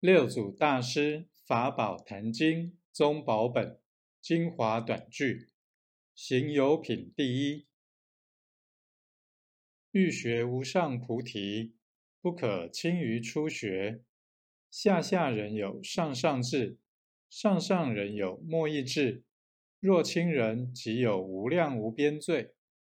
六祖大师法宝坛经宗宝本精华短句行有品第一。欲学无上菩提，不可轻于初学。下下人有上上智，上上人有莫易智。若轻人，即有无量无边罪。